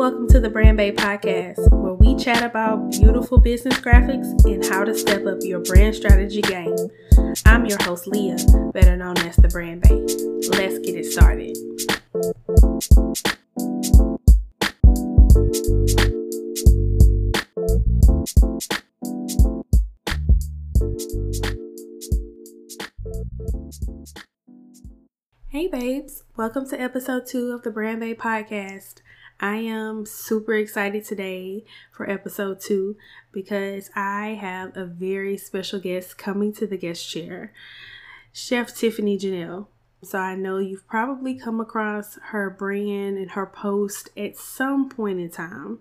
Welcome to the Brand Bae Podcast, where we chat about beautiful business graphics and how to step up your brand strategy game. I'm your host, Leah, better known as the Brand Bae. Let's get it started. Hey, babes. Welcome to episode two of the Brand Bae Podcast. I am super excited today for episode two because I have a very special guest coming to the guest chair, Chef Tiffani Janelle. So I know you've probably come across her brand and her post at some point in time.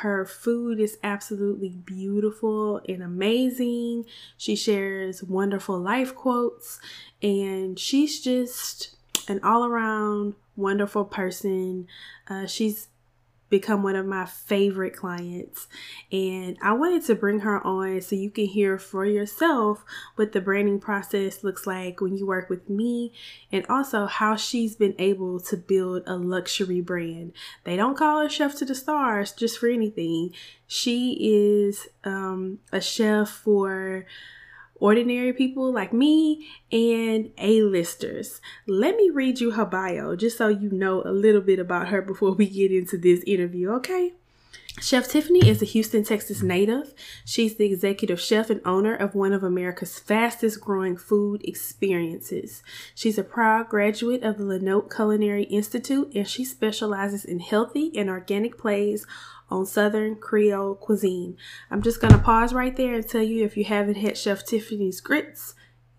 Her food is absolutely beautiful and amazing. She shares wonderful life quotes, and she's just an all around wonderful person. Uh, she's become one of my favorite clients and I wanted to bring her on so you can hear for yourself what the branding process looks like when you work with me and also how she's been able to build a luxury brand. They don't call her chef to the stars just for anything. She is um, a chef for ordinary people like me and A-listers. Let me read you her bio just so you know a little bit about her before we get into this interview, okay? Chef Tiffani is a Houston, Texas native. She's the executive chef and owner of one of America's fastest growing food experiences. She's a proud graduate of the Lenotre Culinary Institute and she specializes in healthy and organic plays on Southern Creole cuisine. I'm just going to pause right there and tell you if you haven't had Chef Tiffani's grits,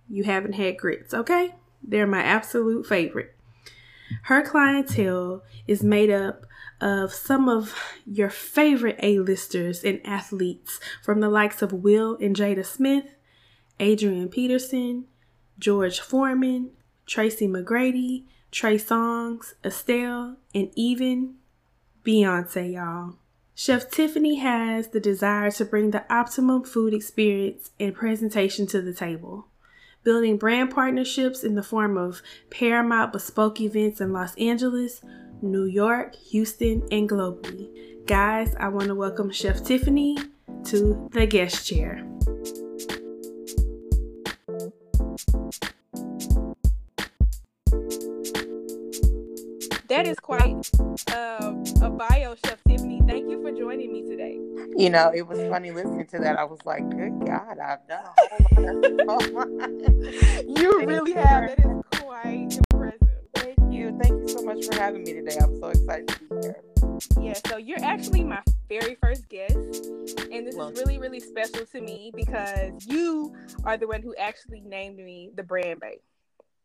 you haven't had grits, okay? They're my absolute favorite. Her clientele is made up of some of your favorite A-listers and athletes from the likes of Will and Jada Smith, Adrian Peterson, George Foreman, Tracy McGrady, Trey Songz, Estelle, and even Beyonce, y'all. Chef Tiffani has the desire to bring the optimum food experience and presentation to the table. Building brand partnerships in the form of Paramount bespoke events in Los Angeles, New York, Houston, and globally. Guys, I want to welcome Chef Tiffani to the guest chair. That is quite uh, a bio, Chef Tiffani. Thank you for joining me today. You know, it was funny listening to that. I was like, good God, I've done a whole lot. you really have. That is quite impressive. Thank you. Thank you so much for having me today. I'm so excited to be here. Yeah, so you're actually my very first guest. And this well, is really, really special to me because you are the one who actually named me the brand babe.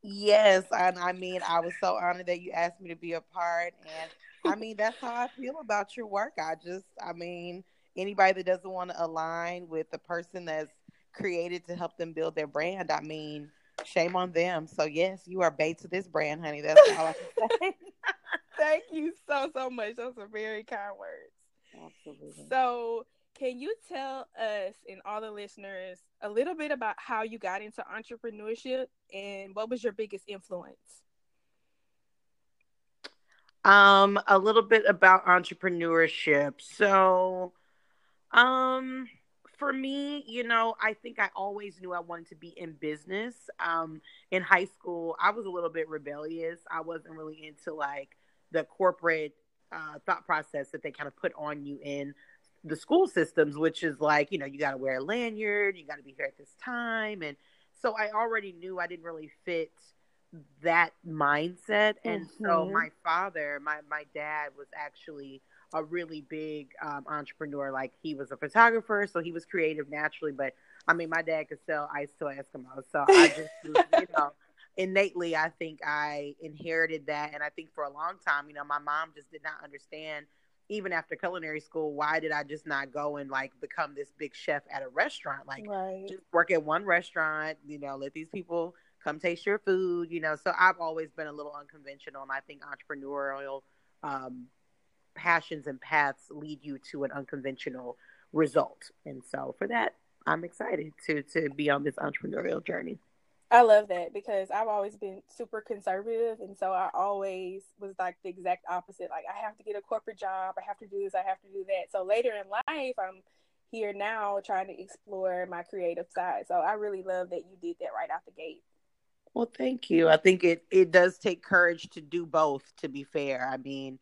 Yes, and I mean, I was so honored that you asked me to be a part, and I mean, that's how I feel about your work. I just, I mean, anybody that doesn't want to align with the person that's created to help them build their brand, I mean, shame on them. So yes, you are bait to this brand, honey. That's all I can say. Thank you so so much. Those are very kind words. Absolutely. So, can you tell us and all the listeners a little bit about how you got into entrepreneurship and what was your biggest influence? Um, a little bit about entrepreneurship. So, um, for me, you know, I think I always knew I wanted to be in business. Um, in high school, I was a little bit rebellious. I wasn't really into like the corporate uh, thought process that they kind of put on you in the school systems, which is like, you know, you got to wear a lanyard, you got to be here at this time. And so I already knew I didn't really fit that mindset. And mm-hmm. so my father, my, my dad was actually a really big um, entrepreneur. Like he was a photographer, so he was creative naturally. But I mean, my dad could sell ice to Eskimos. So I just, you know, innately, I think I inherited that. And I think for a long time, you know, my mom just did not understand – even after culinary school, why did I just not go and like become this big chef at a restaurant? Like right. just work at one restaurant, you know, let these people come taste your food, you know. So I've always been a little unconventional and I think entrepreneurial um, passions and paths lead you to an unconventional result. And so for that, I'm excited to to be on this entrepreneurial journey. I love that because I've always been super conservative. And so I always was like the exact opposite. Like, I have to get a corporate job. I have to do this. I have to do that. So later in life, I'm here now trying to explore my creative side. So I really love that you did that right out the gate. Well, thank you. I think it, it does take courage to do both, to be fair. I mean,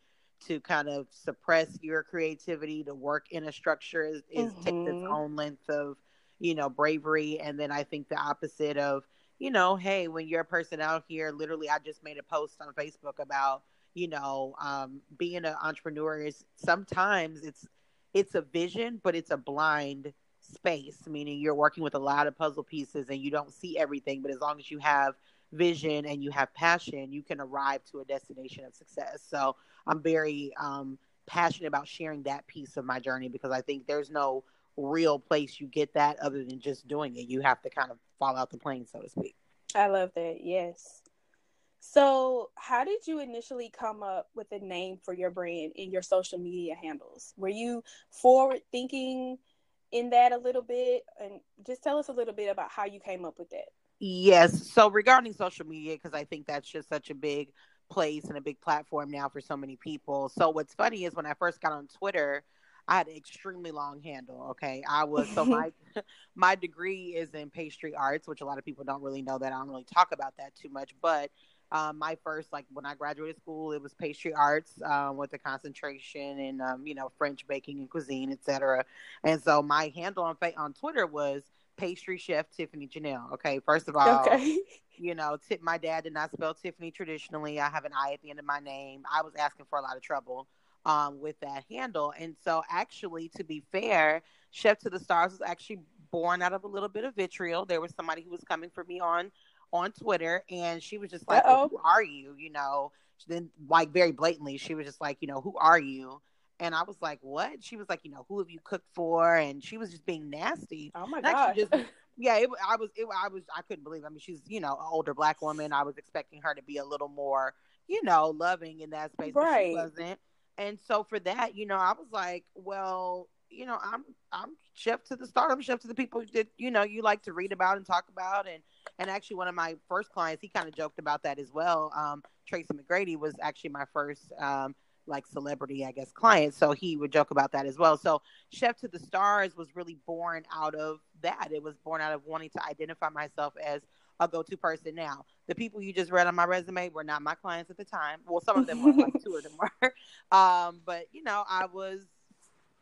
to kind of suppress your creativity, to work in a structure is, is mm-hmm. takes its own length of, you know, bravery. And then I think the opposite of, you know, hey, when you're a person out here, literally, I just made a post on Facebook about, you know, um, being an entrepreneur is sometimes it's it's a vision, but it's a blind space, meaning you're working with a lot of puzzle pieces and you don't see everything. But as long as you have vision and you have passion, you can arrive to a destination of success. So I'm very um, passionate about sharing that piece of my journey because I think there's no real place you get that other than just doing it. You have to kind of fall out the plane, so to speak. I love that. Yes. So, how did you initially come up with a name for your brand and your social media handles? Were you forward thinking in that a little bit? And just tell us a little bit about how you came up with that. Yes. So, regarding social media, because I think that's just such a big place and a big platform now for so many people. So, what's funny is when I first got on Twitter, I had an extremely long handle. Okay, I was so my my degree is in pastry arts, which a lot of people don't really know that. I don't really talk about that too much. But um, my first, like when I graduated school, it was pastry arts um, with a concentration in um, you know French baking and cuisine, etc. And so my handle on on Twitter was pastry chef Tiffani Janelle. Okay, first of all, okay. you know, tip my dad did not spell Tiffany traditionally. I have an I at the end of my name. I was asking for a lot of trouble um, with that handle. And so, actually, to be fair, Chef to the Stars was actually born out of a little bit of vitriol. There was somebody who was coming for me on on Twitter, and she was just like, well, "Who are you?" You know. Then, like very blatantly, she was just like, "You know, who are you?" And I was like, "What?" She was like, "You know, who have you cooked for?" And she was just being nasty. Oh my god! Just, yeah, it, I was. It, I was. I couldn't believe. It. I mean, she's you know an older black woman. I was expecting her to be a little more, you know, loving in that space. Right. But she wasn't and so for that, you know, I was like, well, you know, I'm I'm chef to the start. I'm chef to the people that you know you like to read about and talk about, and and actually one of my first clients, he kind of joked about that as well. Um, Tracy McGrady was actually my first um, like celebrity, I guess, clients. so he would joke about that as well. So Chef to the Stars was really born out of that. It was born out of wanting to identify myself as a go-to person now. The people you just read on my resume were not my clients at the time. Well, some of them were, like two of them were. Um, but you know, I was,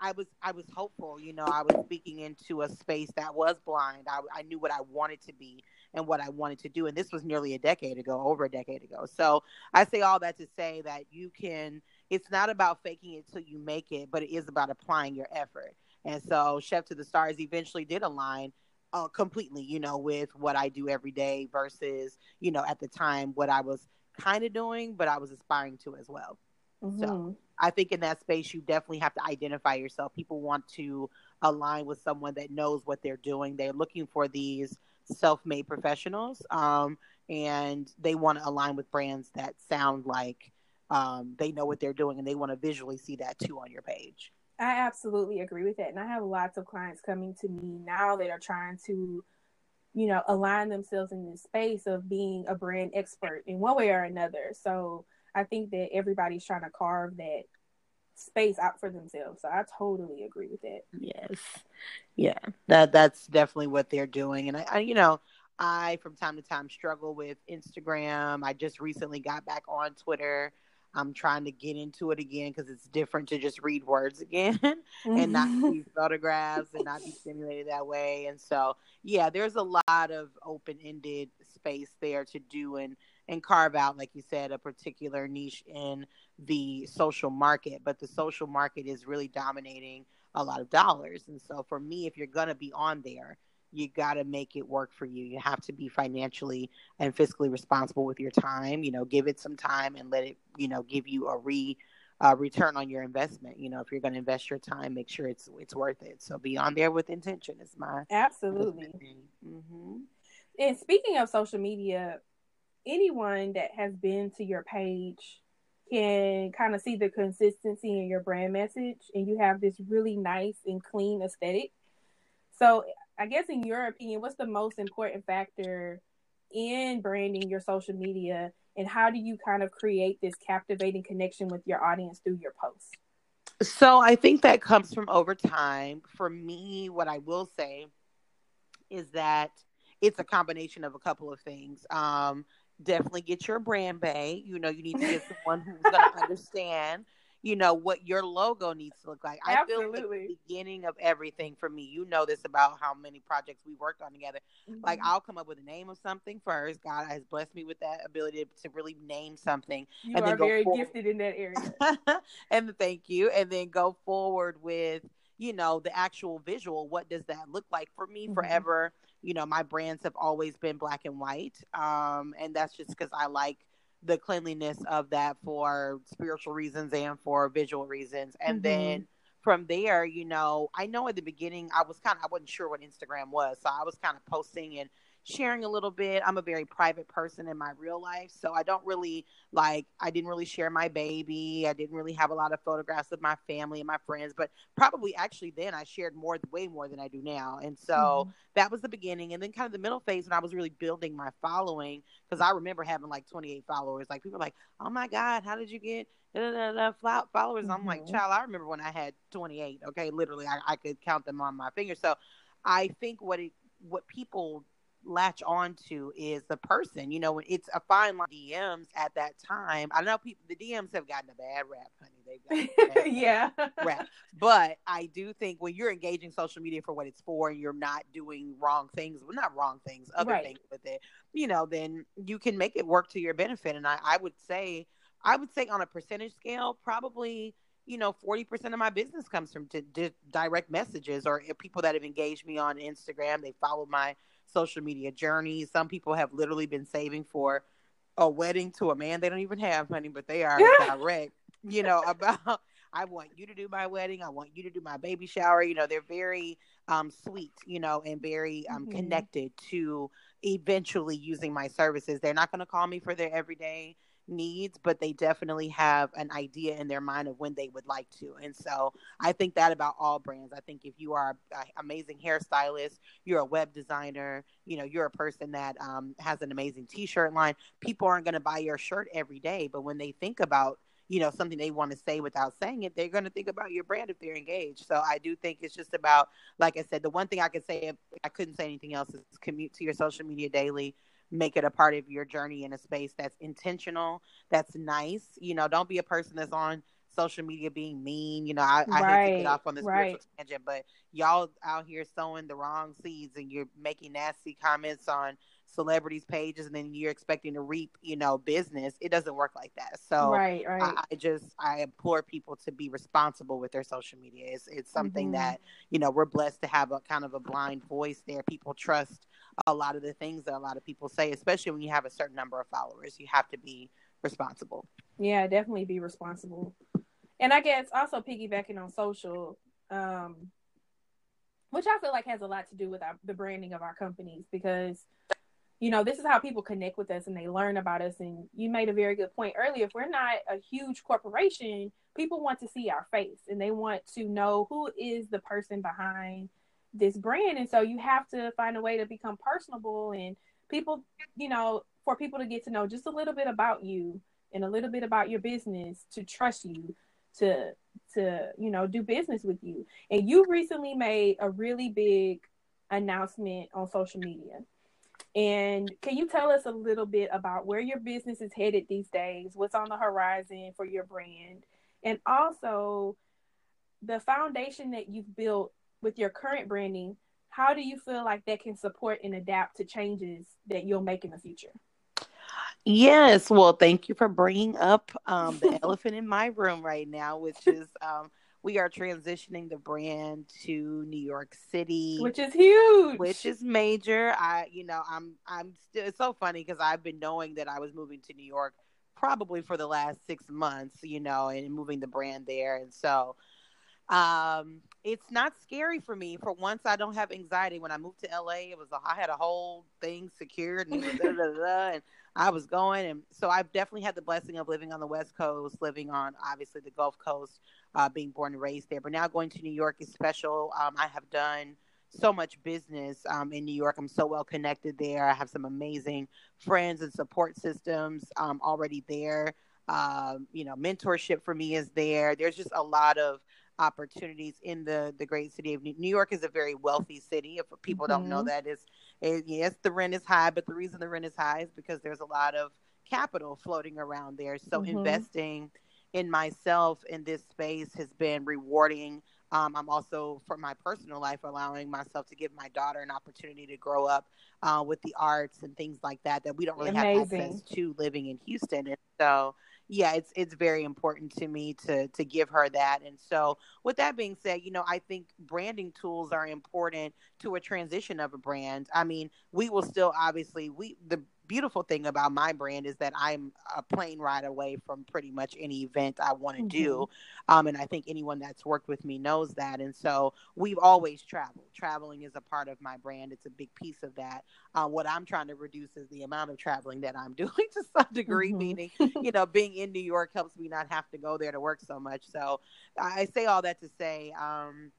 I was, I was hopeful. You know, I was speaking into a space that was blind. I, I knew what I wanted to be and what I wanted to do, and this was nearly a decade ago, over a decade ago. So I say all that to say that you can. It's not about faking it till you make it, but it is about applying your effort. And so, Chef to the Stars eventually did align uh, completely, you know, with what I do every day versus, you know, at the time what I was kind of doing, but I was aspiring to as well. Mm-hmm. So I think in that space, you definitely have to identify yourself. People want to align with someone that knows what they're doing. They're looking for these self-made professionals, um, and they want to align with brands that sound like um, they know what they're doing, and they want to visually see that too on your page. I absolutely agree with that. And I have lots of clients coming to me now that are trying to, you know, align themselves in this space of being a brand expert in one way or another. So I think that everybody's trying to carve that space out for themselves. So I totally agree with that. Yes. Yeah. That that's definitely what they're doing. And I, I you know, I from time to time struggle with Instagram. I just recently got back on Twitter I'm trying to get into it again because it's different to just read words again and not mm-hmm. see photographs and not be stimulated that way. And so, yeah, there's a lot of open ended space there to do and and carve out, like you said, a particular niche in the social market. But the social market is really dominating a lot of dollars. And so, for me, if you're gonna be on there, you got to make it work for you. You have to be financially and fiscally responsible with your time. You know, give it some time and let it, you know, give you a re uh, return on your investment. You know, if you're going to invest your time, make sure it's it's worth it. So be on there with intention. Is my absolutely. Mm-hmm. And speaking of social media, anyone that has been to your page can kind of see the consistency in your brand message, and you have this really nice and clean aesthetic. So I guess in your opinion, what's the most important factor in branding your social media and how do you kind of create this captivating connection with your audience through your posts? So I think that comes from over time. For me, what I will say is that it's a combination of a couple of things. Um, definitely get your brand bae. You know, you need to get someone who's going to understand you know what your logo needs to look like. Absolutely. I feel like the beginning of everything for me. You know this about how many projects we worked on together. Mm-hmm. Like I'll come up with a name of something first. God has blessed me with that ability to really name something. You and are then go very forward. gifted in that area. and thank you. And then go forward with you know the actual visual. What does that look like for me? Mm-hmm. Forever. You know, my brands have always been black and white, um, and that's just because I like the cleanliness of that for spiritual reasons and for visual reasons. And mm-hmm. then from there, you know, I know at the beginning I was kind of I wasn't sure what Instagram was, so I was kind of posting and sharing a little bit. I'm a very private person in my real life, so I don't really like I didn't really share my baby. I didn't really have a lot of photographs of my family and my friends, but probably actually then I shared more way more than I do now. And so mm-hmm. that was the beginning and then kind of the middle phase when I was really building my following because I remember having like 28 followers. Like people like, "Oh my god, how did you get da, da, da, followers?" Mm-hmm. I'm like, mm-hmm. "Child, I remember when I had 28. Okay, literally I, I could count them on my fingers." So I think what it what people latch on to is the person. You know, it's a fine line. DMs at that time. I know people. The DMs have gotten a bad rap, honey. They've yeah rap. But I do think when you're engaging social media for what it's for, and you're not doing wrong things, well, not wrong things, other right. things with it, you know, then you can make it work to your benefit. And I, I would say, I would say on a percentage scale, probably you know, 40% of my business comes from d- d- direct messages or eh, people that have engaged me on Instagram. They follow my social media journey. Some people have literally been saving for a wedding to a man they don't even have, honey, but they are direct, you know, about I want you to do my wedding. I want you to do my baby shower. You know, they're very um, sweet, you know, and very um, mm-hmm. connected to eventually using my services. They're not going to call me for their everyday needs, but they definitely have an idea in their mind of when they would like to. And so I think that about all brands. I think if you are an amazing hairstylist, you're a web designer, you know, you're a person that um, has an amazing t-shirt line, people aren't going to buy your shirt every day, but when they think about you know something they want to say without saying it they're going to think about your brand if they're engaged so i do think it's just about like i said the one thing i could say if i couldn't say anything else is commute to your social media daily make it a part of your journey in a space that's intentional, that's nice. You know, don't be a person that's on social media being mean. You know, I, I right, hate to get off on this right. tangent, but y'all out here sowing the wrong seeds and you're making nasty comments on celebrities' pages and then you're expecting to reap, you know, business. It doesn't work like that. So right, right. I, I just I implore people to be responsible with their social media. It's it's something mm-hmm. that, you know, we're blessed to have a kind of a blind voice there. People trust a lot of the things that a lot of people say, especially when you have a certain number of followers. You have to be responsible. Yeah, definitely be responsible. And I guess also piggybacking on social, um, which I feel like has a lot to do with our, the branding of our companies because, you know, this is how people connect with us and they learn about us. And you made a very good point earlier. If we're not a huge corporation, people want to see our face and they want to know who is the person behind this brand. And so you have to find a way to become personable and people you know for people to get to know just a little bit about you and a little bit about your business to trust you to to you know do business with you. And you recently made a really big announcement on social media. And can you tell us a little bit about where your business is headed these days? What's on the horizon for your brand? And also the foundation that you've built with your current branding, how do you feel like that can support and adapt to changes that you'll make in the future? Yes, well, thank you for bringing up um, the elephant in my room right now, which is um, we are transitioning the brand to New York City, which is huge, which is major. I, you know, I'm, I'm still. It's so funny because I've been knowing that I was moving to New York probably for the last six months, you know, and moving the brand there, and so um, it's not scary for me. For once, I don't have anxiety. When I moved to LA, it was a, I had a whole thing secured and, da, da, da, and I was going. And so I've definitely had the blessing of living on the West Coast, living on obviously the Gulf Coast, uh, being born and raised there. But now going to New York is special. Um, I have done so much business um, in New York. I'm so well connected there. I have some amazing friends and support systems um, already there. Um, you know, mentorship for me is there. There's just a lot of opportunities in the the great city of New, New York. is a very wealthy city. If people mm-hmm. don't know mm-hmm. that, is it, yes, the rent is high, but the reason the rent is high is because there's a lot of capital floating around there. So mm-hmm. investing in myself in this space has been rewarding. Um, I'm also, for my personal life, allowing myself to give my daughter an opportunity to grow up uh, with the arts and things like that that we don't really Amazing. have access to living in Houston. And so, yeah, it's it's very important to me to to give her that. And so, with that being said, you know, I think branding tools are important to a transition of a brand. I mean, we will still obviously we the beautiful thing about my brand is that I'm a plane ride away from pretty much any event I want to mm-hmm. do. Um, and I think anyone that's worked with me knows that. And so we've always traveled. Traveling is a part of my brand, it's a big piece of that. Uh, what I'm trying to reduce is the amount of traveling that I'm doing to some degree, mm-hmm. meaning, you know, being in New York helps me not have to go there to work so much. So I say all that to say, um,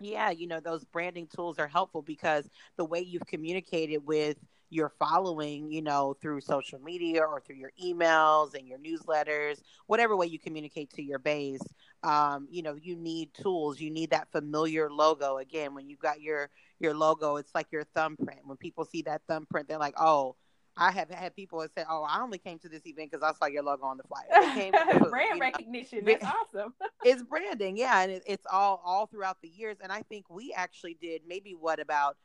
yeah, you know, those branding tools are helpful because the way you've communicated with your following, you know, through social media or through your emails and your newsletters, whatever way you communicate to your base, um, you know, you need tools. You need that familiar logo. Again, when you've got your your logo, it's like your thumbprint. When people see that thumbprint, they're like, oh, I have had people that say, "Oh, I only came to this event because I saw your logo on the flyer." Brand recognition. Know. That's awesome. it's branding, yeah, and it, it's all all throughout the years. And I think we actually did maybe what about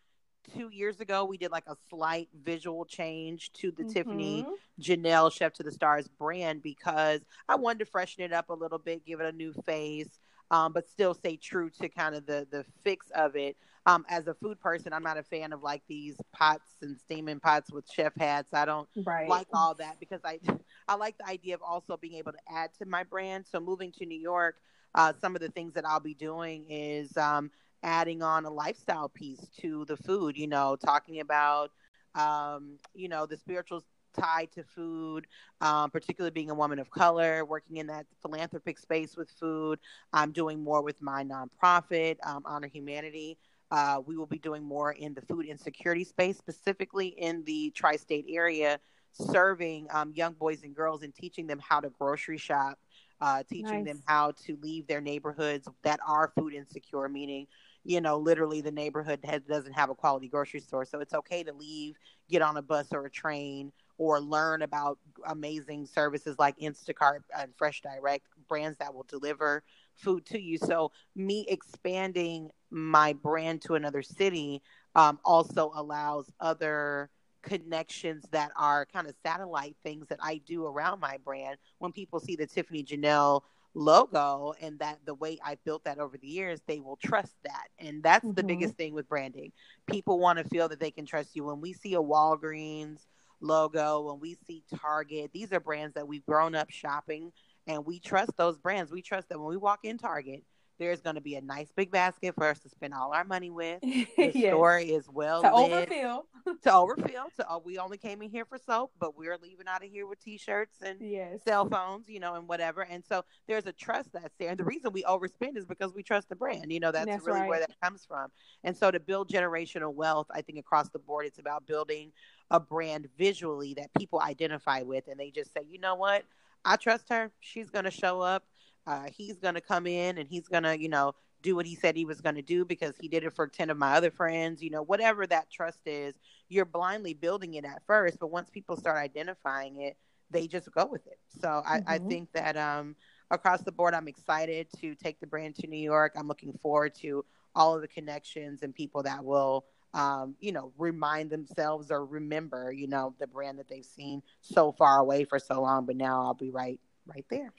two years ago, we did like a slight visual change to the mm-hmm. Tiffani Janelle Chef to the Stars brand because I wanted to freshen it up a little bit, give it a new face, um, but still stay true to kind of the the fix of it. Um, as a food person, I'm not a fan of like these pots and steaming pots with chef hats. I don't right. like all that because I I like the idea of also being able to add to my brand. So moving to New York, uh, some of the things that I'll be doing is um, adding on a lifestyle piece to the food, you know, talking about, um, you know, the spiritual tied to food, um, particularly being a woman of color, working in that philanthropic space with food. I'm doing more with my nonprofit, um, Honor Humanity. Uh, we will be doing more in the food insecurity space, specifically in the tri state area, serving um, young boys and girls and teaching them how to grocery shop. Uh, teaching nice. them how to leave their neighborhoods that are food insecure, meaning you know, literally the neighborhood has, doesn't have a quality grocery store. So it's okay to leave, get on a bus or a train, or learn about amazing services like Instacart and Fresh Direct, brands that will deliver food to you. So me expanding my brand to another city um, also allows other connections that are kind of satellite things that I do around my brand. When people see the Tiffani Janelle logo and that the way I built that over the years, they will trust that. And that's mm-hmm. the biggest thing with branding. People want to feel that they can trust you. When we see a Walgreens logo, when we see Target, these are brands that we've grown up shopping and we trust those brands. We trust that when we walk in Target, there's going to be a nice big basket for us to spend all our money with. The yes. store is well to lit. overfill. to overfill. To uh, we only came in here for soap, but we're leaving out of here with t-shirts and yes. cell phones, you know, and whatever. And so there's a trust that's there. And the reason we overspend is because we trust the brand. You know, that's, that's really right. where that comes from. And so to build generational wealth, I think across the board, it's about building a brand visually that people identify with, and they just say, you know what, I trust her. She's going to show up uh, he's going to come in and he's going to, you know, do what he said he was going to do because he did it for 10 of my other friends, you know, whatever that trust is, you're blindly building it at first. But once people start identifying it, they just go with it. So I, mm-hmm. I think that um, across the board, I'm excited to take the brand to New York. I'm looking forward to all of the connections and people that will um, you know, remind themselves or remember, you know, the brand that they've seen so far away for so long, but now I'll be right, right there.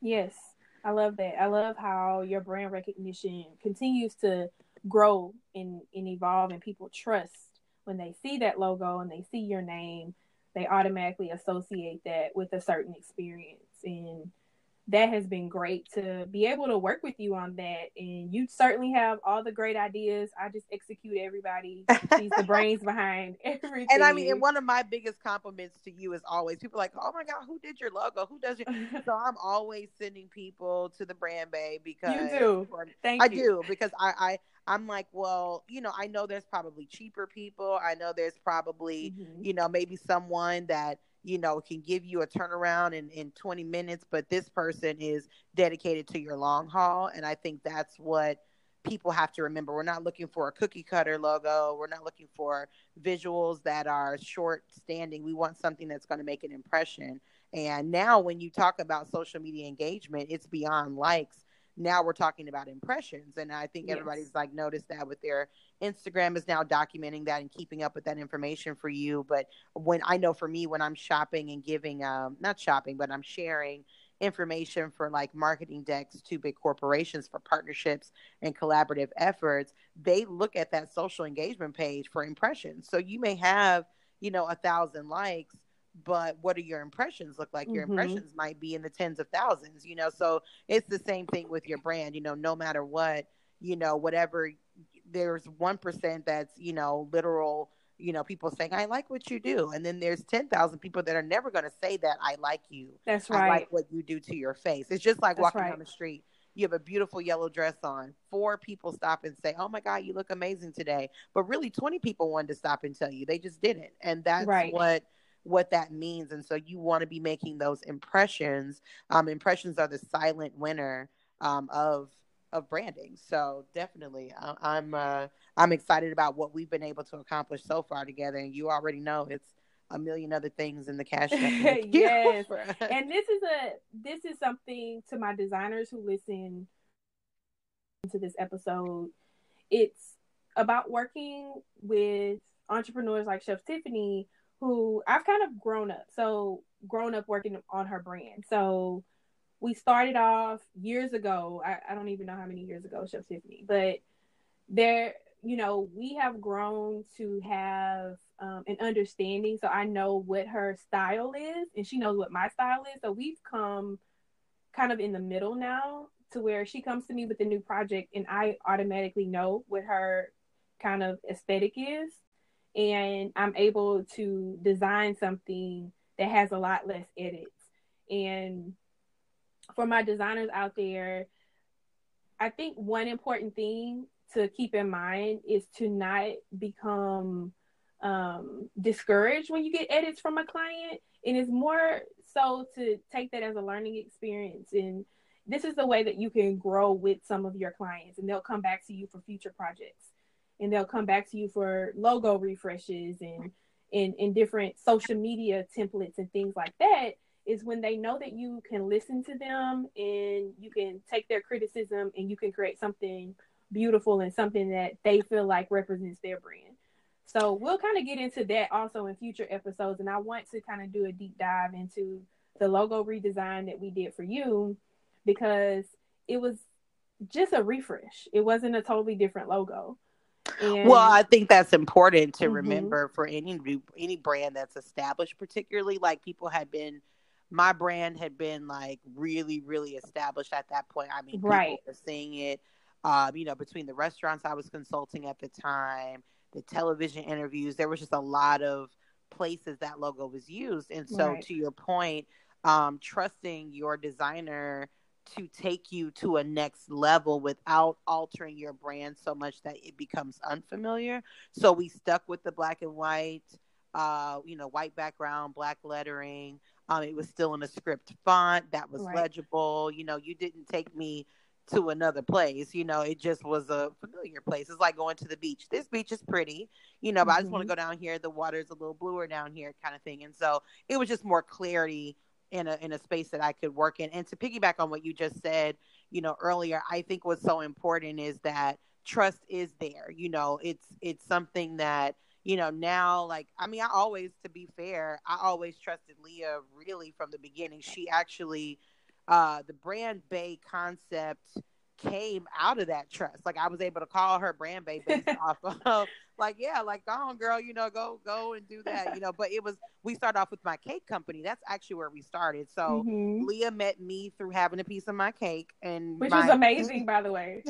Yes, I love that. I love how your brand recognition continues to grow and, and evolve, and people trust when they see that logo and they see your name, they automatically associate that with a certain experience. And that has been great to be able to work with you on that. And you certainly have all the great ideas. I just execute everybody. She's the brains behind everything. And I mean, and one of my biggest compliments to you is always people like, oh my God, who did your logo? Who does your so I'm always sending people to the brand bae because you do. Thank I you. do because I, I I'm like, well, you know, I know there's probably cheaper people. I know there's probably, mm-hmm. you know, maybe someone that you know, can give you a turnaround in, in 20 minutes, but this person is dedicated to your long haul. And I think that's what people have to remember. We're not looking for a cookie cutter logo. We're not looking for visuals that are short standing. We want something that's going to make an impression. And now, when you talk about social media engagement, it's beyond likes now we're talking about impressions. And i think yes. everybody's like noticed that with their instagram is now documenting that and keeping up with that information for you. But when i know for me when i'm shopping and giving um not shopping but i'm sharing information for like marketing decks to big corporations for partnerships and collaborative efforts they look at that social engagement page for impressions. So you may have you know a thousand likes but what do your impressions look like? Your mm-hmm. impressions might be in the tens of thousands, you know. So it's the same thing with your brand, you know, no matter what, you know, whatever there's 1% that's, you know, literal, you know, people saying, I like what you do. And then there's 10,000 people that are never going to say that I like you. That's right. I like what you do to your face. It's just like that's walking right. down the street. You have a beautiful yellow dress on. Four people stop and say, Oh my God, you look amazing today. But really, 20 people wanted to stop and tell you. They just didn't. And that's right. what what that means. And so you want to be making those impressions. Um, impressions are the silent winner um, of of branding. So definitely, I, am uh, I'm excited about what we've been able to accomplish so far together. And you already know it's a million other things in the cash. yes, and this is a this is something to my designers who listen to this episode. It's about working with entrepreneurs like Chef Tiffani who I've kind of grown up. So grown up working on her brand. So we started off years ago. I, I don't even know how many years ago, Chef Tiffani, but there, you know, we have grown to have um, an understanding. So I know what her style is, and she knows what my style is. So we've come kind of in the middle now to where she comes to me with a new project, and I automatically know what her kind of aesthetic is and I'm able to design something that has a lot less edits. And for my designers out there, I think one important thing to keep in mind is to not become um, discouraged when you get edits from a client. And it's more so to take that as a learning experience. And this is the way that you can grow with some of your clients, and they'll come back to you for future projects and they'll come back to you for logo refreshes and and different social media templates and things like that is when they know that you can listen to them and you can take their criticism and you can create something beautiful and something that they feel like represents their brand. So we'll kind of get into that also in future episodes. And I want to kind of do a deep dive into the logo redesign that we did for you because it was just a refresh. It wasn't a totally different logo. And... Well, I think that's important to mm-hmm. remember for any any brand that's established, particularly like people had been. My brand had been like really, really established at that point. I mean, people right. were seeing it. Um, you know, between the restaurants I was consulting at the time, the television interviews, there was just a lot of places that logo was used. And so, right. to your point, um, trusting your designer to take you to a next level without altering your brand so much that it becomes unfamiliar. So we stuck with the black and white, uh, you know, white background, black lettering. Um, it was still in a script font that was right. legible. You know, you didn't take me to another place. You know, it just was a familiar place. It's like going to the beach. This beach is pretty, you know, but mm-hmm. I just want to go down here. The water's a little bluer down here, kind of thing. And so it was just more clarity in a in a space that I could work in. And to piggyback on what you just said, you know, earlier, I think what's so important is that trust is there. You know, it's it's something that you know now like i mean i always to be fair i always trusted leah really from the beginning she actually uh the brand bae concept came out of that trust like i was able to call her brand bae based off of like, yeah, like, go on, girl, you know, go, go and do that, you know. But it was, we started off with my cake company. That's actually where we started. So mm-hmm. Leah met me through having a piece of my cake, and which my, was amazing, by the way.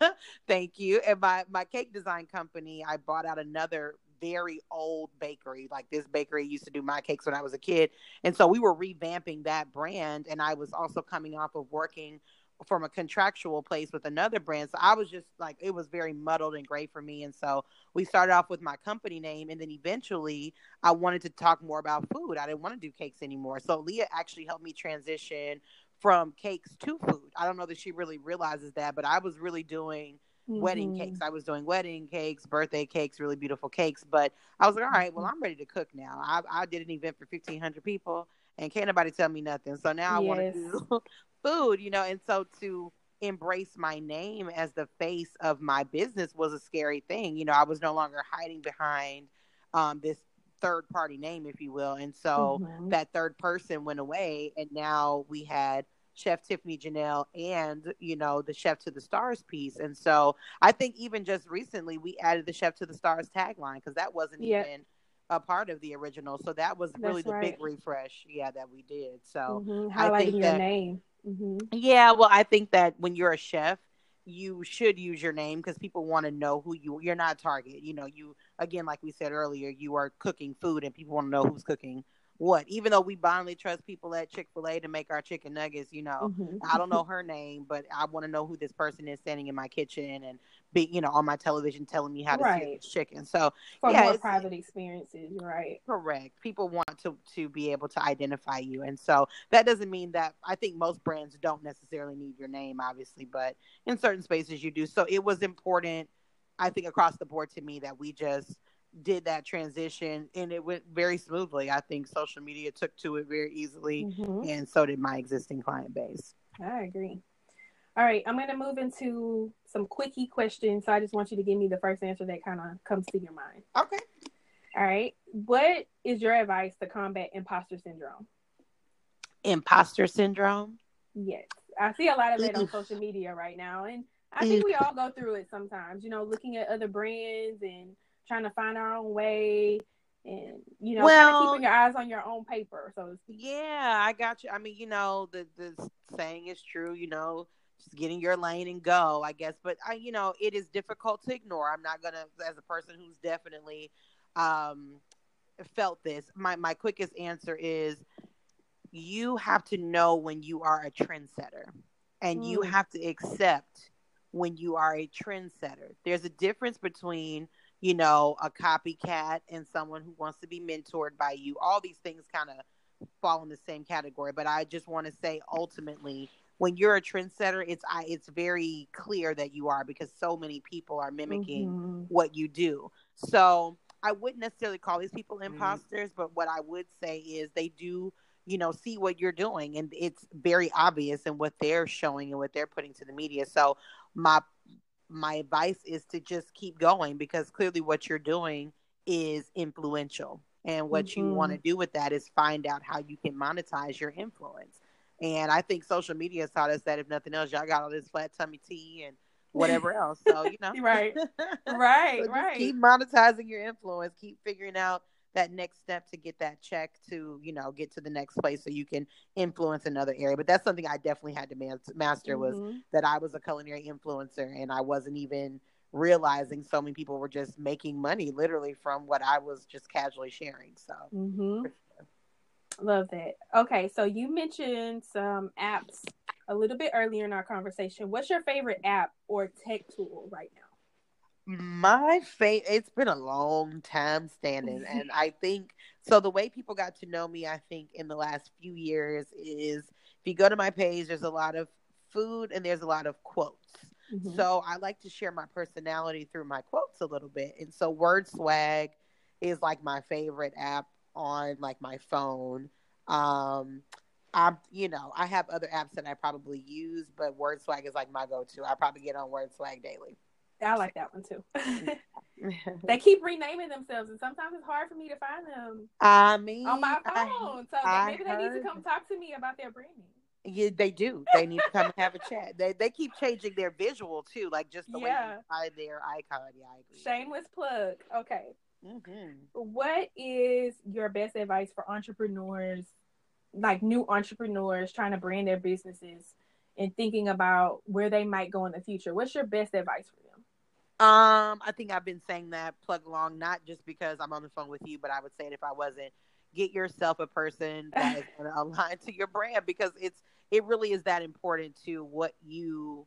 Thank you. And my my cake design company, I bought out another very old bakery. Like this bakery used to do my cakes when I was a kid, and so we were revamping that brand. And I was also coming off of working from a contractual place with another brand. So I was just like, it was very muddled and gray for me. And so we started off with my company name. And then eventually I wanted to talk more about food. I didn't want to do cakes anymore. So Leah actually helped me transition from cakes to food. I don't know that she really realizes that, but I was really doing mm-hmm. wedding cakes. I was doing wedding cakes, birthday cakes, really beautiful cakes. But I was like, all right, well. I'm ready to cook now. I, I did an event for 1,500 people and can't nobody tell me nothing. So now I yes. want to do food, you know, and so to embrace my name as the face of my business was a scary thing. You know, I was no longer hiding behind um, this third party name, if you will. And so mm-hmm. that third person went away, and now we had Chef Tiffani Janelle and, you know, the Chef to the Stars piece. And so I think even just recently we added the Chef to the Stars tagline because that wasn't yep. even a part of the original. So that was really That's the right. big refresh, yeah, that we did. So mm-hmm. highlighting your that, name. Mm-hmm. Yeah, well, I think that when you're a chef, you should use your name because people want to know who you. You're not Target. You know, you again, like we said earlier, you are cooking food, and people want to know who's cooking what. Even though we blindly trust people at Chick Fil A to make our chicken nuggets, you know, mm-hmm. I don't know her name, but I want to know who this person is standing in my kitchen and be, you know, on my television telling me how to right. this chicken. So for yeah, more private experiences, right? Correct. People want to to be able to identify you, and so that doesn't mean that I think most brands don't necessarily need your name, obviously, but in certain spaces you do. So it was important, I think, across the board to me that we just did that transition and it went very smoothly. I think social media took to it very easily mm-hmm. and so did my existing client base. I agree. All right, I'm going to move into some quickie questions. So I just want you to give me the first answer that kind of comes to your mind. Okay. All right. What is your advice to combat imposter syndrome? Imposter syndrome? Yes. I see a lot of it on social media right now. And I think we all go through it sometimes, you know, looking at other brands and trying to find our own way and you know well, keeping your eyes on your own paper so yeah i got you i mean you know the the saying is true you know just getting your lane and go i guess but i you know it is difficult to ignore i'm not gonna as a person who's definitely um felt this my my quickest answer is you have to know when you are a trendsetter and mm. you have to accept when you are a trendsetter there's a difference between you know, a copycat and someone who wants to be mentored by you. All these things kind of fall in the same category. But I just want to say ultimately, when you're a trendsetter, it's I it's very clear that you are because so many people are mimicking mm-hmm. what you do. So I wouldn't necessarily call these people mm-hmm. imposters, mm-hmm. but what I would say is they do you know see what you're doing and it's very obvious in what they're showing and what they're putting to the media so my my advice is to just keep going because clearly what you're doing is influential. And what mm-hmm. you want to do with that is find out how you can monetize your influence. And I think social media has taught us that if nothing else, y'all got all this flat tummy tea and whatever else. So, you know. right. Right. so right. Keep monetizing your influence. Keep figuring out that next step to get that check to you know get to the next place so you can influence another area but that's something i definitely had to master was mm-hmm. that i was a culinary influencer and i wasn't even realizing so many people were just making money literally from what i was just casually sharing so mm-hmm. Love that. Okay so you mentioned some apps a little bit earlier in our conversation. What's your favorite app or tech tool right now? My favorite it's been a long time standing and i think so the way people got to know me i think in the last few years is if you go to my page there's a lot of food and there's a lot of quotes. Mm-hmm. so i like to share my personality through my quotes a little bit and so word swag is like my favorite app on like my phone um I'm, you know, I have other apps that I probably use, but Word Swag is like my go-to. I probably get on Word Swag daily. I like that one too. they keep renaming themselves, and sometimes it's hard for me to find them. I mean, on my phone. I, so I maybe heard... they need to come talk to me about their branding. Yeah, they do. They need to come and have a chat. They they keep changing their visual too, like just the yeah. way you their icon. Yeah, I agree. Shameless plug. Okay. Mm-hmm. What is your best advice for entrepreneurs, like new entrepreneurs trying to brand their businesses and thinking about where they might go in the future? What's your best advice for them? Um, I think I've been saying that plug along, not just because I'm on the phone with you, but I would say it if I wasn't. Get yourself a person that is going to align to your brand because it's it really is that important to what you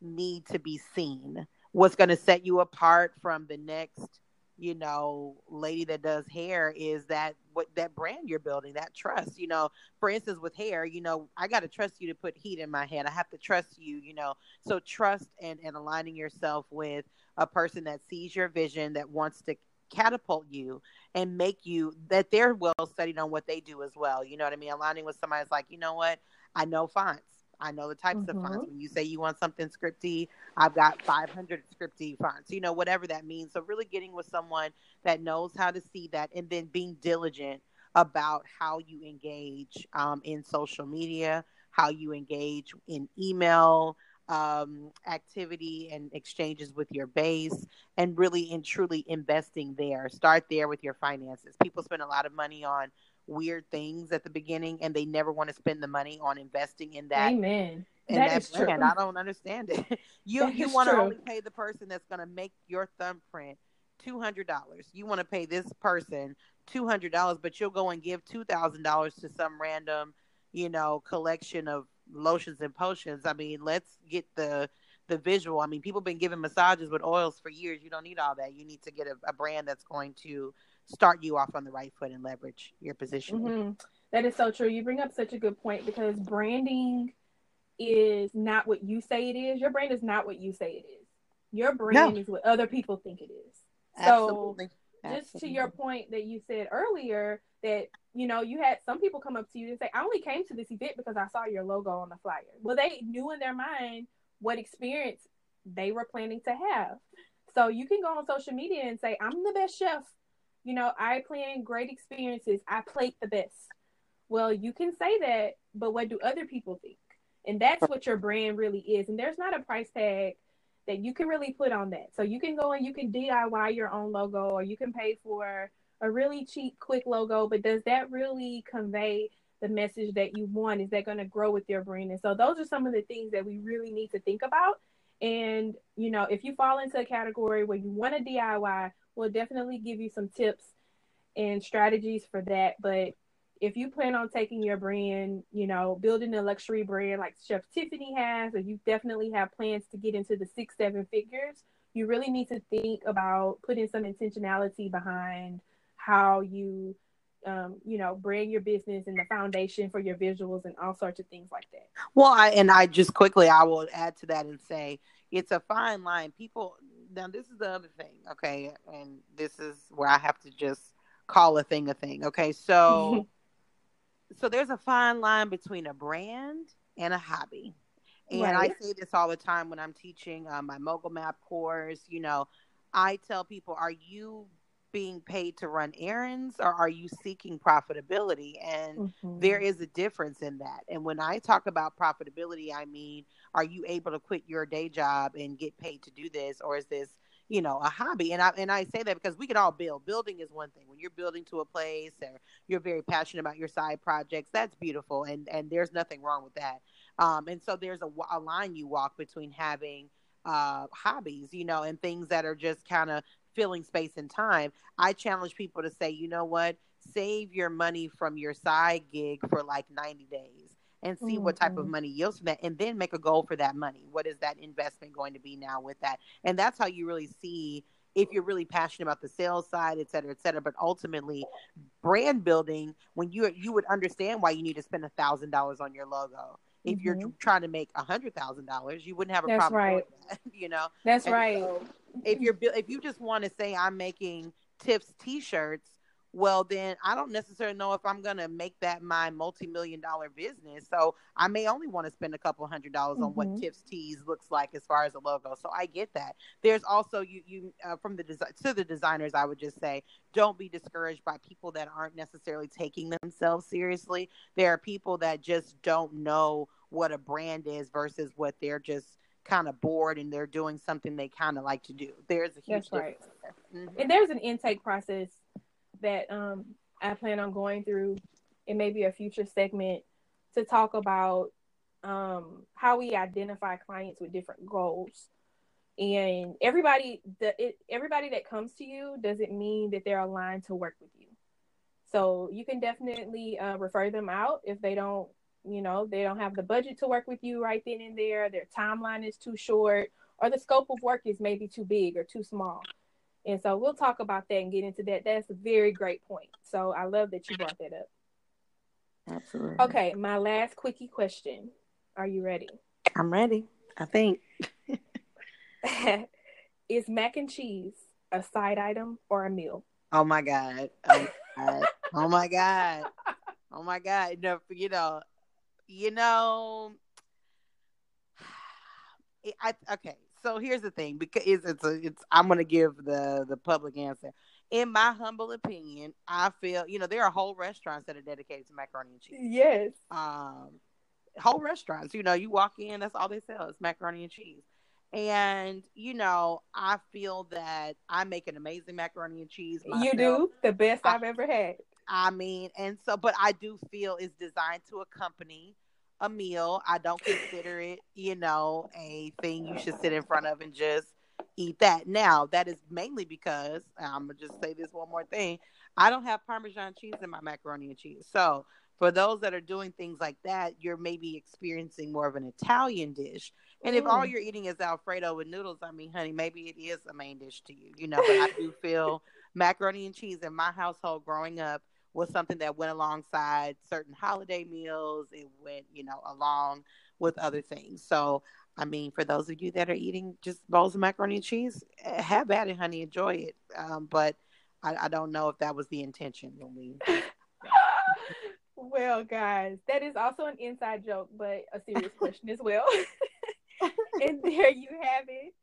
need to be seen. What's going to set you apart from the next, you know, lady that does hair is that what that brand you're building, that trust. You know, for instance, with hair, you know, I got to trust you to put heat in my head. I have to trust you, you know. So trust and and aligning yourself with a person that sees your vision, that wants to catapult you and make you that they're well studied on what they do as well. You know what I mean? Aligning with somebody that's like, you know what? I know fonts. I know the types mm-hmm. of fonts. Mm-hmm. When you say you want something scripty, I've got 500 scripty fonts, you know, whatever that means. So, really getting with someone that knows how to see that and then being diligent about how you engage um, in social media, how you engage in email, um, activity and exchanges with your base and really and truly investing there. Start there with your finances. People spend a lot of money on weird things at the beginning and they never want to spend the money on investing in that. Amen. In that, that brand. True. I don't understand it. you that you want to only pay the person that's going to make your thumbprint two hundred dollars. You want to pay this person two hundred dollars, but you'll go and give two thousand dollars to some random, you know, collection of lotions and potions. I mean, let's get the the visual. I mean, people have been giving massages with oils for years. You don't need all that. You need to get a, a brand that's going to start you off on the right foot and leverage your position. Mm-hmm. That is so true. You bring up such a good point because branding is not what you say it is. Your brand is not what you say it is. Your brand no. is what other people think it is. Absolutely. So, just to your point that you said earlier, that you know you had some people come up to you and say i only came to this event because i saw your logo on the flyer well they knew in their mind what experience they were planning to have so you can go on social media and say i'm the best chef you know i plan great experiences i plate the best well you can say that but what do other people think and that's what your brand really is and there's not a price tag that you can really put on that so you can go and you can diy your own logo or you can pay for a really cheap, quick logo, but does that really convey the message that you want? Is that going to grow with your brand? And so those are some of the things that we really need to think about. And, you know, if you fall into a category where you want to DIY, we'll definitely give you some tips and strategies for that. But if you plan on taking your brand, you know, building a luxury brand like Chef Tiffani has, or you definitely have plans to get into the six, seven figures, you really need to think about putting some intentionality behind how you um, you know, brand your business and the foundation for your visuals and all sorts of things like that. Well, I and I just quickly I will add to that and say it's a fine line. People now this is the other thing, okay, and this is where I have to just call a thing a thing. Okay, so so there's a fine line between a brand and a hobby. And right. I say this all the time when I'm teaching uh, my mogul map course. You know, I tell people, are you being paid to run errands or are you seeking profitability? And mm-hmm. there is a difference in that. And when I talk about profitability, I mean, are you able to quit your day job and get paid to do this, or is this you know a hobby and i and i say that because we can all build building is one thing when you're building to a place or you're very passionate about your side projects that's beautiful and and there's nothing wrong with that um and so there's a, a line you walk between having uh hobbies you know and things that are just kind of filling space and time, I challenge people to say, you know what, save your money from your side gig for like 90 days and see mm-hmm. what type of mm-hmm. money yields from that and then make a goal for that money. What is that investment going to be now with that? And that's how you really see if you're really passionate about the sales side, et cetera, et cetera. But ultimately, brand building, when you you would understand why you need to spend a thousand dollars on your logo. If mm-hmm. you're trying to make a hundred thousand dollars, you wouldn't have a That's problem. Right. That, you know. That's and right. So if you're if you just want to say I'm making Tiff's t-shirts, well then I don't necessarily know if I'm gonna make that my multi-million dollar business. So I may only want to spend a couple hundred dollars mm-hmm. on what mm-hmm. Tips Tees looks like as far as a logo. So I get that. There's also you you uh, from the design to the designers, I would just say don't be discouraged by people that aren't necessarily taking themselves seriously. There are people that just don't know what a brand is versus what they're just kind of bored and they're doing something they kind of like to do. There's a huge That's right. Mm-hmm. And there's an intake process that um, I plan on going through. It may be a future segment to talk about um, how we identify clients with different goals. And everybody, the it, everybody that comes to you doesn't mean that they're aligned to work with you. So you can definitely uh, refer them out if they don't, you know, they don't have the budget to work with you right then and there. Their timeline is too short, or the scope of work is maybe too big or too small. And so we'll talk about that and get into that. That's a very great point. So I love that you brought that up. Absolutely. Okay, my last quickie question. Are you ready? I'm ready. I think. Is mac and cheese a side item or a meal? Oh my god. Oh my god. oh my god. Oh my god. No, you know, you know, I okay so here's the thing because it's it's, a, it's I'm gonna give the the public answer. In my humble opinion, I feel you know there are whole restaurants that are dedicated to macaroni and cheese. Yes. Um, whole restaurants. You know, you walk in, that's all they sell is macaroni and cheese. And you know, I feel that I make an amazing macaroni and cheese. Myself. You do the best I, I've ever had. I mean, and so, but I do feel it's designed to accompany a meal. I don't consider it, you know, a thing you should sit in front of and just eat that. Now, that is mainly because I'm gonna just say this one more thing. I don't have Parmesan cheese in my macaroni and cheese. So for those that are doing things like that, you're maybe experiencing more of an Italian dish. And if all mm. you're eating is Alfredo with noodles, I mean, honey, maybe it is a main dish to you, you know. But I do feel macaroni and cheese in my household growing up was something that went alongside certain holiday meals. It went, you know, along with other things. So, I mean, for those of you that are eating just bowls of macaroni and cheese, eh, have at it, honey. Enjoy it. Um, but I, I, don't know if that was the intention when we. well, guys, that is also an inside joke, but a serious question as well. and there you have it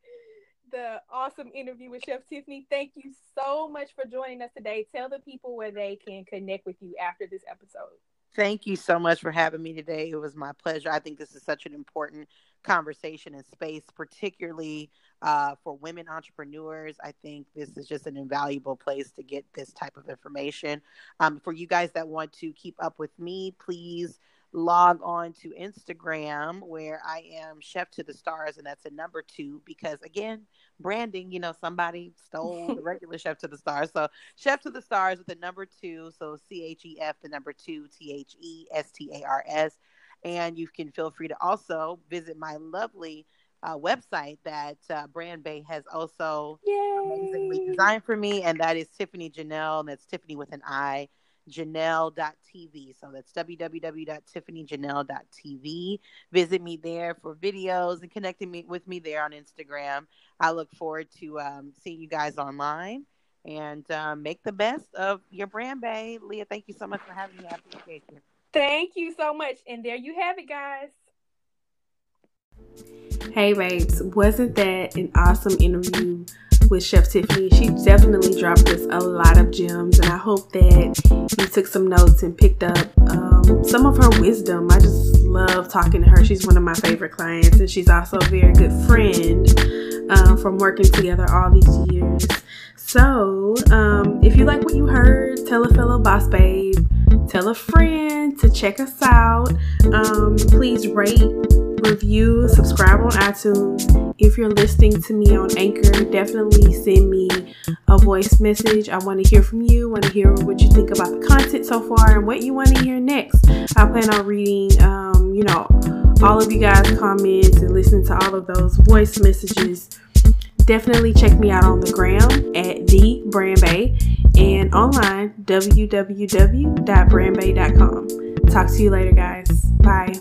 the awesome interview with Chef Tiffani. Thank you so much for joining us today. Tell the people where they can connect with you after this episode. Thank you so much for having me today. It was my pleasure. I think this is such an important conversation and space, particularly uh, for women entrepreneurs. I think this is just an invaluable place to get this type of information. Um, for you guys that want to keep up with me, please log on to Instagram where I am Chef to the Stars, and that's a number two because again, branding, you know, somebody stole the regular Chef to the Stars. So Chef to the Stars with the number two, so C H E F, the number two, T H E S T A R S. And you can feel free to also visit my lovely uh, website that uh, Brand Bae has also Yay. amazingly designed for me, and that is Tiffani Janelle, and that's Tiffani with an I janelle.tv. So that's www.tiffanijanelle.tv. Visit me there for videos and connecting me with me there on Instagram. I look forward to um, seeing you guys online and um, make the best of your brand, Bae. Leah, thank you so much for having me. I appreciate you. Thank you so much. And there you have it, guys. Hey, babes, wasn't that an awesome interview? With Chef Tiffani. She definitely dropped us a lot of gems, and I hope that you took some notes and picked up um, some of her wisdom. I just love talking to her. She's one of my favorite clients, and she's also a very good friend um, from working together all these years. So, um, if you like what you heard, tell a fellow boss babe, tell a friend to check us out. Um, please rate review, subscribe on iTunes. If you're listening to me on Anchor, definitely send me a voice message. I want to hear from you. Want to hear what you think about the content so far and what you want to hear next. I plan on reading, um, you know, all of you guys' comments and listening to all of those voice messages. Definitely check me out on the gram at the Brand Bae and online www.brandbae.com. Talk to you later, guys. Bye.